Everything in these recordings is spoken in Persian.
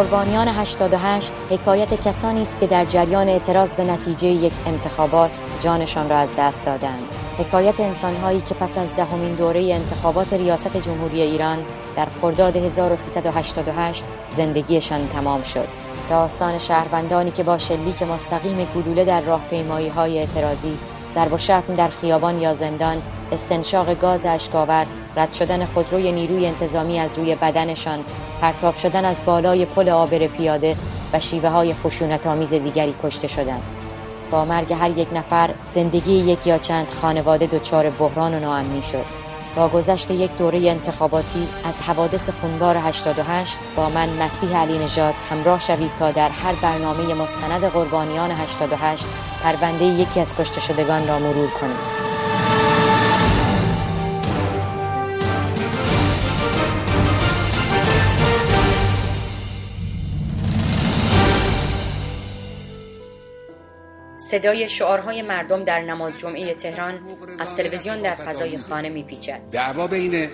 قربانیان 88 حکایت کسانی است که در جریان اعتراض به نتیجه یک انتخابات جانشان را از دست دادند. حکایت انسانهایی که پس از دهمین دوره انتخابات ریاست جمهوری ایران در خرداد 1388 زندگیشان تمام شد. داستان شهروندانی که با شلیک مستقیم گلوله در راهپیمایی های اعتراضی ضرب و شتم در خیابان یا زندان استنشاق گاز اشکاور رد شدن خودروی نیروی انتظامی از روی بدنشان پرتاب شدن از بالای پل آبر پیاده و شیوه های خشونت آمیز دیگری کشته شدند. با مرگ هر یک نفر زندگی یک یا چند خانواده دچار بحران و ناامنی شد. با گذشت یک دوره انتخاباتی از حوادث خونبار 88 با من مسیح علی نژاد همراه شوید تا در هر برنامه مستند قربانیان 88 پرونده یکی از کشته شدگان را مرور کنیم. صدای شعارهای مردم در نماز جمعه تهران از تلویزیون در فضای خانه میپیچد. دعوا بین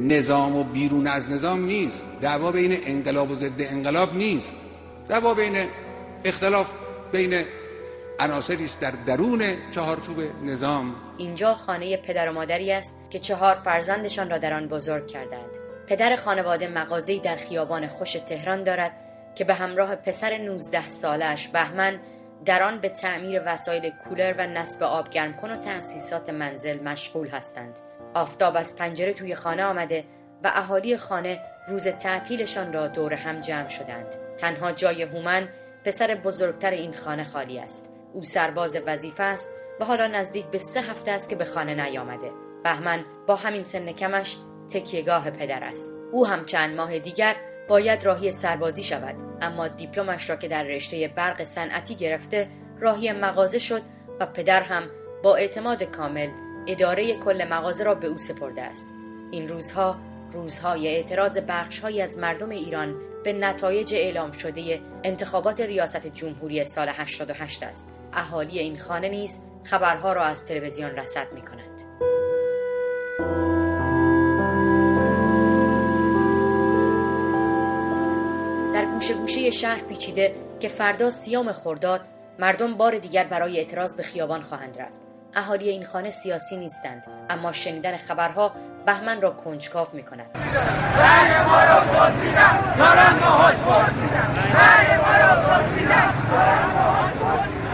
نظام و بیرون از نظام نیست. دعوا بین انقلاب و ضد انقلاب نیست. دعوا بین اختلاف بین عناصری است در درون چهارچوب نظام. اینجا خانه پدر و مادری است که چهار فرزندشان را در آن بزرگ کردند. پدر خانواده مغازه‌ای در خیابان خوش تهران دارد که به همراه پسر 19 سالش بهمن در آن به تعمیر وسایل کولر و نصب آب گرم کن و تأسیسات منزل مشغول هستند. آفتاب از پنجره توی خانه آمده و اهالی خانه روز تعطیلشان را دور هم جمع شدند. تنها جای هومن پسر بزرگتر این خانه خالی است. او سرباز وظیفه است و حالا نزدیک به سه هفته است که به خانه نیامده. بهمن با همین سن کمش تکیهگاه پدر است. او هم چند ماه دیگر باید راهی سربازی شود اما دیپلمش را که در رشته برق صنعتی گرفته راهی مغازه شد و پدر هم با اعتماد کامل اداره کل مغازه را به او سپرده است. این روزها روزهای اعتراض بخشهایی از مردم ایران به نتایج اعلام شده انتخابات ریاست جمهوری سال 88 است. اهالی این خانه نیز خبرها را از تلویزیون رصد می گوشه گوشه شهر پیچیده که فردا سیام خرداد مردم بار دیگر برای اعتراض به خیابان خواهند رفت. اهالی این خانه سیاسی نیستند اما شنیدن خبرها بهمن را کنجکاو می کند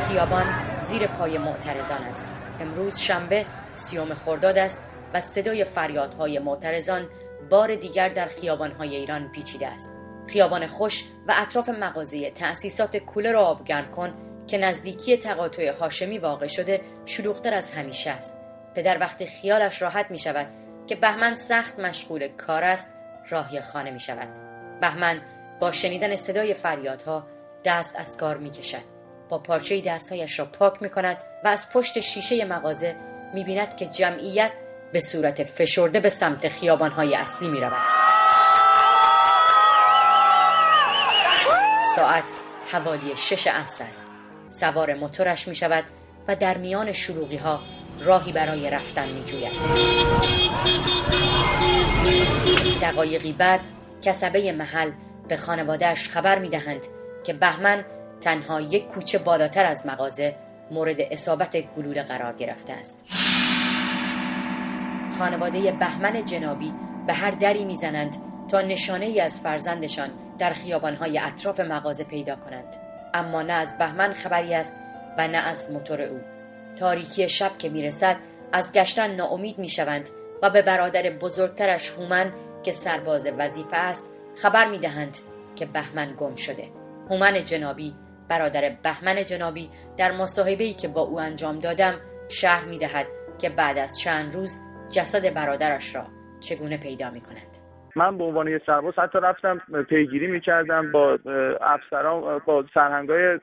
خیابان زیر پای معترضان است. امروز شنبه سیام خرداد است و صدای فریادهای معترضان بار دیگر در خیابانهای ایران پیچیده است. خیابان خوش و اطراف مغازه تأسیسات کولر را آبگرم کن که نزدیکی تقاطع هاشمی واقع شده شلوغتر از همیشه است. پدر وقتی خیالش راحت می شود که بهمن سخت مشغول کار است راهی خانه می شود. بهمن با شنیدن صدای فریادها دست از کار می کشد. با پارچه دستهایش را پاک می کند و از پشت شیشه مغازه می بیند که جمعیت به صورت فشرده به سمت خیابانهای اصلی می رود. ساعت حوالی شش عصر است. سوار موتورش می شود و در میان شلوغی ها راهی برای رفتن می جوید دقایقی بعد کسبه محل به خانوادهش خبر می دهند که بهمن تنها یک کوچه بالاتر از مغازه مورد اصابت گلوله قرار گرفته است. خانواده بهمن جنابی به هر دری می‌زنند تا نشانه ای از فرزندشان در خیابانهای اطراف مغازه پیدا کنند. اما نه از بهمن خبری است و نه از موتور او. تاریکی شب که می‌رسد از گشتن ناامید می‌شوند و به برادر بزرگترش هومن که سرباز وظیفه است خبر می‌دهند که بهمن گم شده. هومن جنابی برادر بهمن جنابی در مصاحبه که با او انجام دادم شهر می‌دهد که بعد از چند روز جسد برادرش را چگونه پیدا می کند من به عنوان یه سرباز حتی رفتم پیگیری می‌کردم با افسران با سرهنگای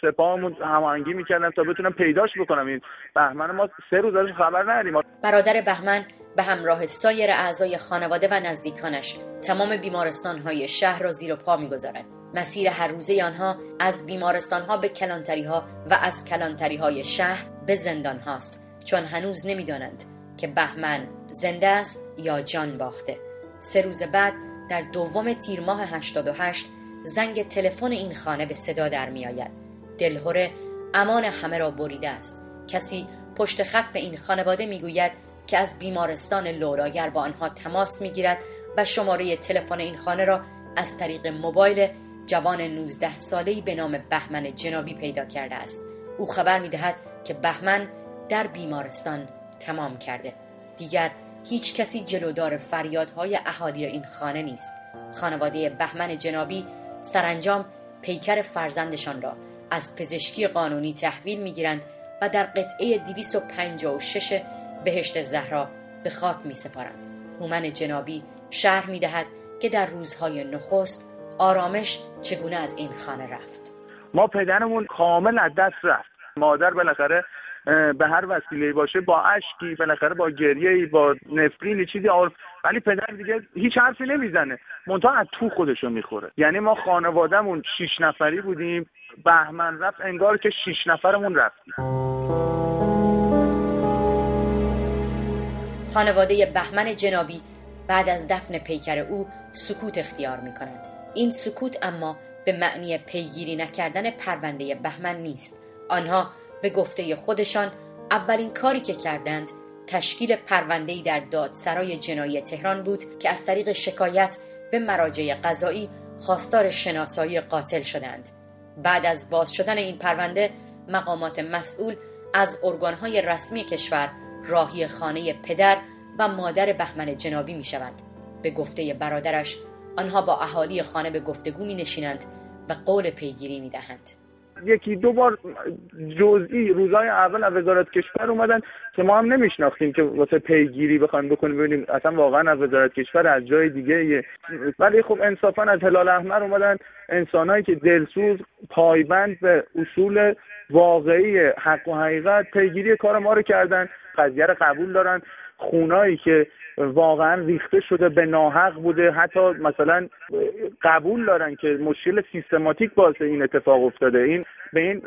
سپاهمون هماهنگی می‌کردم تا بتونم پیداش بکنم. این بهمن ما سه روز ازش خبر نداریم. برادر بهمن به همراه سایر اعضای خانواده و نزدیکانش تمام بیمارستان های شهر را زیر پا می‌گذارد. مسیر هر روزه آنها از بیمارستان ها به کلانتری ها و از کلانتری های شهر به زندان هاست. چون هنوز نمی‌دانند که بهمن زنده است یا جان باخته. سه روز بعد در دوم تیر ماه 88 زنگ تلفن این خانه به صدا در می آید. دلهوره امان همه را بریده است. کسی پشت خط به این خانواده می‌گوید که از بیمارستان لولاگر با آنها تماس می‌گیرد و شماره تلفن این خانه را از طریق موبایل جوان 19 ساله‌ای به نام بهمن جنابی پیدا کرده است. او خبر می‌دهد که بهمن در بیمارستان تمام کرده. دیگر هیچ کسی جلودار فریادهای اهالی این خانه نیست. خانواده بهمن جنابی سرانجام پیکر فرزندشان را از پزشکی قانونی تحویل می‌گیرند و در قطعه 256 بهشت زهرا به خاک می سپارند. هومن جنابی شهر می دهد که در روزهای نخست آرامش چگونه از این خانه رفت. ما پدرمون کامل از دست رفت. مادر بالاخره به هر وسیله باشه با اشکی بالاخره با گریه با نفرینی چیزی آر... ولی پدر دیگه هیچ حرفی نمی‌زنه. منتها از تو خودشو می‌خوره. یعنی ما خانوادهمون شیش نفری بودیم بهمن رفت انگار که شیش نفرمون رفتیم. خانواده بهمن جنابی بعد از دفن پیکر او سکوت اختیار می کند. این سکوت اما به معنی پیگیری نکردن پرونده بهمن نیست. آنها به گفته خودشان اولین کاری که کردند تشکیل پرونده‌ای در دادسرای جنایی تهران بود که از طریق شکایت به مراجع قضایی خواستار شناسایی قاتل شدند بعد از باز شدن این پرونده مقامات مسئول از ارگانهای رسمی کشور راهی خانه پدر و مادر بهمن جنابی می شوند. به گفته برادرش آنها با اهالی خانه به گفتگو می نشینند و قول پیگیری می دهند. یکی دو بار جزئی روزهای اول از وزارت کشور اومدن که ما هم نمیشناختیم که واسه پیگیری بخوایم بکنیم. ببینیم اصلا واقعا از وزارت کشور از جای دیگه ولی خب انصافا از هلال احمر اومدن انسانهایی که دلسوز پایبند به اصول واقعی حق و حقیقت پیگیری کار ما رو کردن. قضیه رو قبول دارن. خونایی که واقعا ریخته شده به ناحق بوده. حتی مثلا قبول دارن که مشکل سیستماتیک باعث این اتفاق افتاده. این به این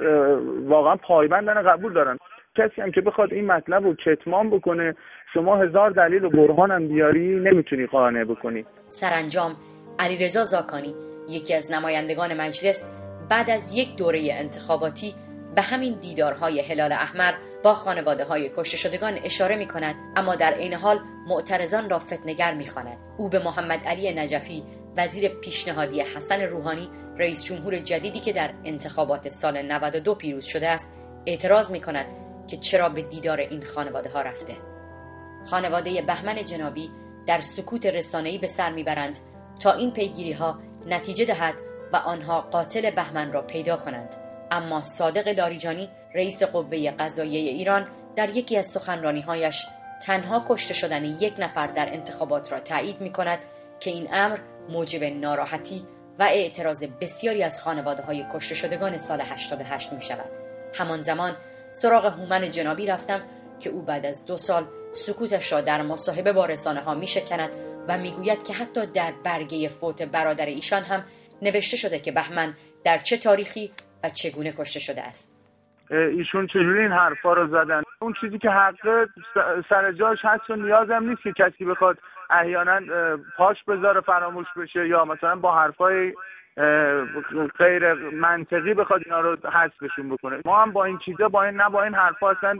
واقعا پایبندن قبول دارن. کسی هم که بخواد این مطلب رو کتمان بکنه شما هزار دلیل و برهان هم بیاری نمی‌تونی قانع بکنی. سرانجام علیرضا زاکانی یکی از نمایندگان مجلس بعد از یک دوره انتخاباتی به همین دیدارهای هلال احمر با خانواده های کشته شدگان اشاره می کند اما در این حال معترضان را فتنگر می خاند. او به محمد علی نجفی وزیر پیشنهادی حسن روحانی رئیس جمهور جدیدی که در انتخابات سال 92 پیروز شده است اعتراض می کند که چرا به دیدار این خانواده ها رفته خانواده بهمن جنابی در سکوت رسانه‌ای به سر می‌برند تا این پیگیری ها نتیجه دهد و آنها قاتل بهمن را پیدا کنند اما صادق لاریجانی رئیس قوه قضاییه ایران در یکی از سخنرانیهایش تنها کشته شدن یک نفر در انتخابات را تایید می کند که این امر موجب ناراحتی و اعتراض بسیاری از خانواده های کشته شدگان سال 88 می شود. همان زمان سراغ هومن جنابی رفتم که او بعد از دو سال سکوتش را در مصاحبه با رسانه ها می شکند و می‌گوید که حتی در برگه فوت برادر ایشان هم نوشته شده که بهمن در چه تاریخی و چگونه کشته شده است؟ ایشون چجوری این حرفا رو زدن؟ اون چیزی که حق سر جاش هست و نیازم نیست که کسی بخواد احیانا پاش بذاره فراموش بشه یا مثلا با حرفای غیر منطقی بخواد اینا رو حذفشون بکنه. ما هم با این چیزا با این نه با این حرفا اصلا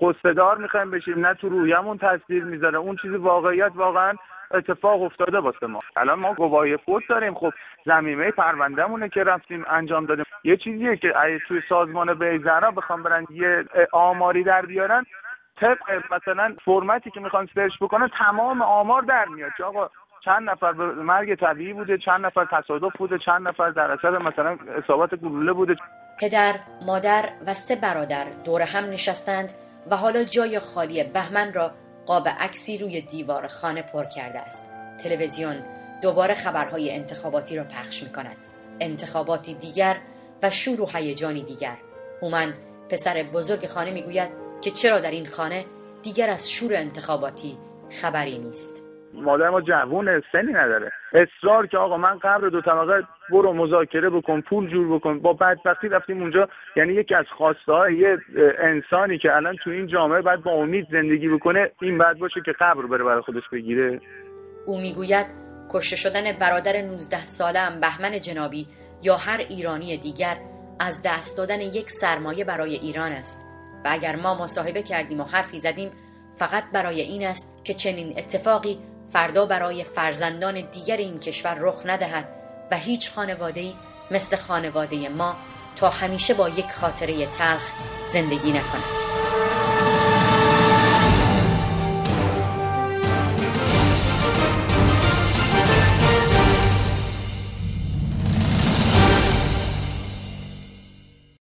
قصدار می‌خوایم بشیم نه تو رویمون تصویر می‌ذاره. اون چیزی واقعیت واقعا اتفاق افتاده واسه ما. الان ما گواهی فوت داریم. خب زمینه پروندهمونه که رفتیم انجام دادیم. یه چیزیه که توی سازمان بیزرا بخوام برن یه آماری در بیارن طبق مثلا فرمتی که می‌خوان سرچ بکنن تمام آمار در میاد. که آقا چند نفر مرگ طبیعی بوده چند نفر تصادف بوده چند نفر در اثر مثلا اصابت گلوله بوده. پدر مادر و سه برادر دور هم نشستند و حالا جای خالی بهمن را قاب عکسی روی دیوار خانه پر کرده است. تلویزیون دوباره خبرهای انتخاباتی را پخش می کند انتخاباتی دیگر و شور و هیجانی دیگر. هومن پسر بزرگ خانه می‌گوید که چرا در این خانه دیگر از شور انتخاباتی خبری نیست. مادر ما جوون سنی نداره. اصرار که آقا من قبر دو طبقه برو مذاکره بکن پول جور بکن. با بدبختی رفتیم اونجا. یعنی یکی از خواسته های یه انسانی که الان تو این جامعه باید با امید زندگی بکنه این بعد باشه که قبر بره برای خودش بگیره. او می‌گوید کشته شدن برادر 19 ساله ام بهمن جنابی یا هر ایرانی دیگر از دست دادن یک سرمایه برای ایران است. و اگر ما مصاحبه کردیم و حرفی زدیم فقط برای این است که چنین اتفاقی فردا برای فرزندان دیگر این کشور رخ ندهد و هیچ خانواده‌ای مثل خانواده ما تا همیشه با یک خاطره تلخ زندگی نکند.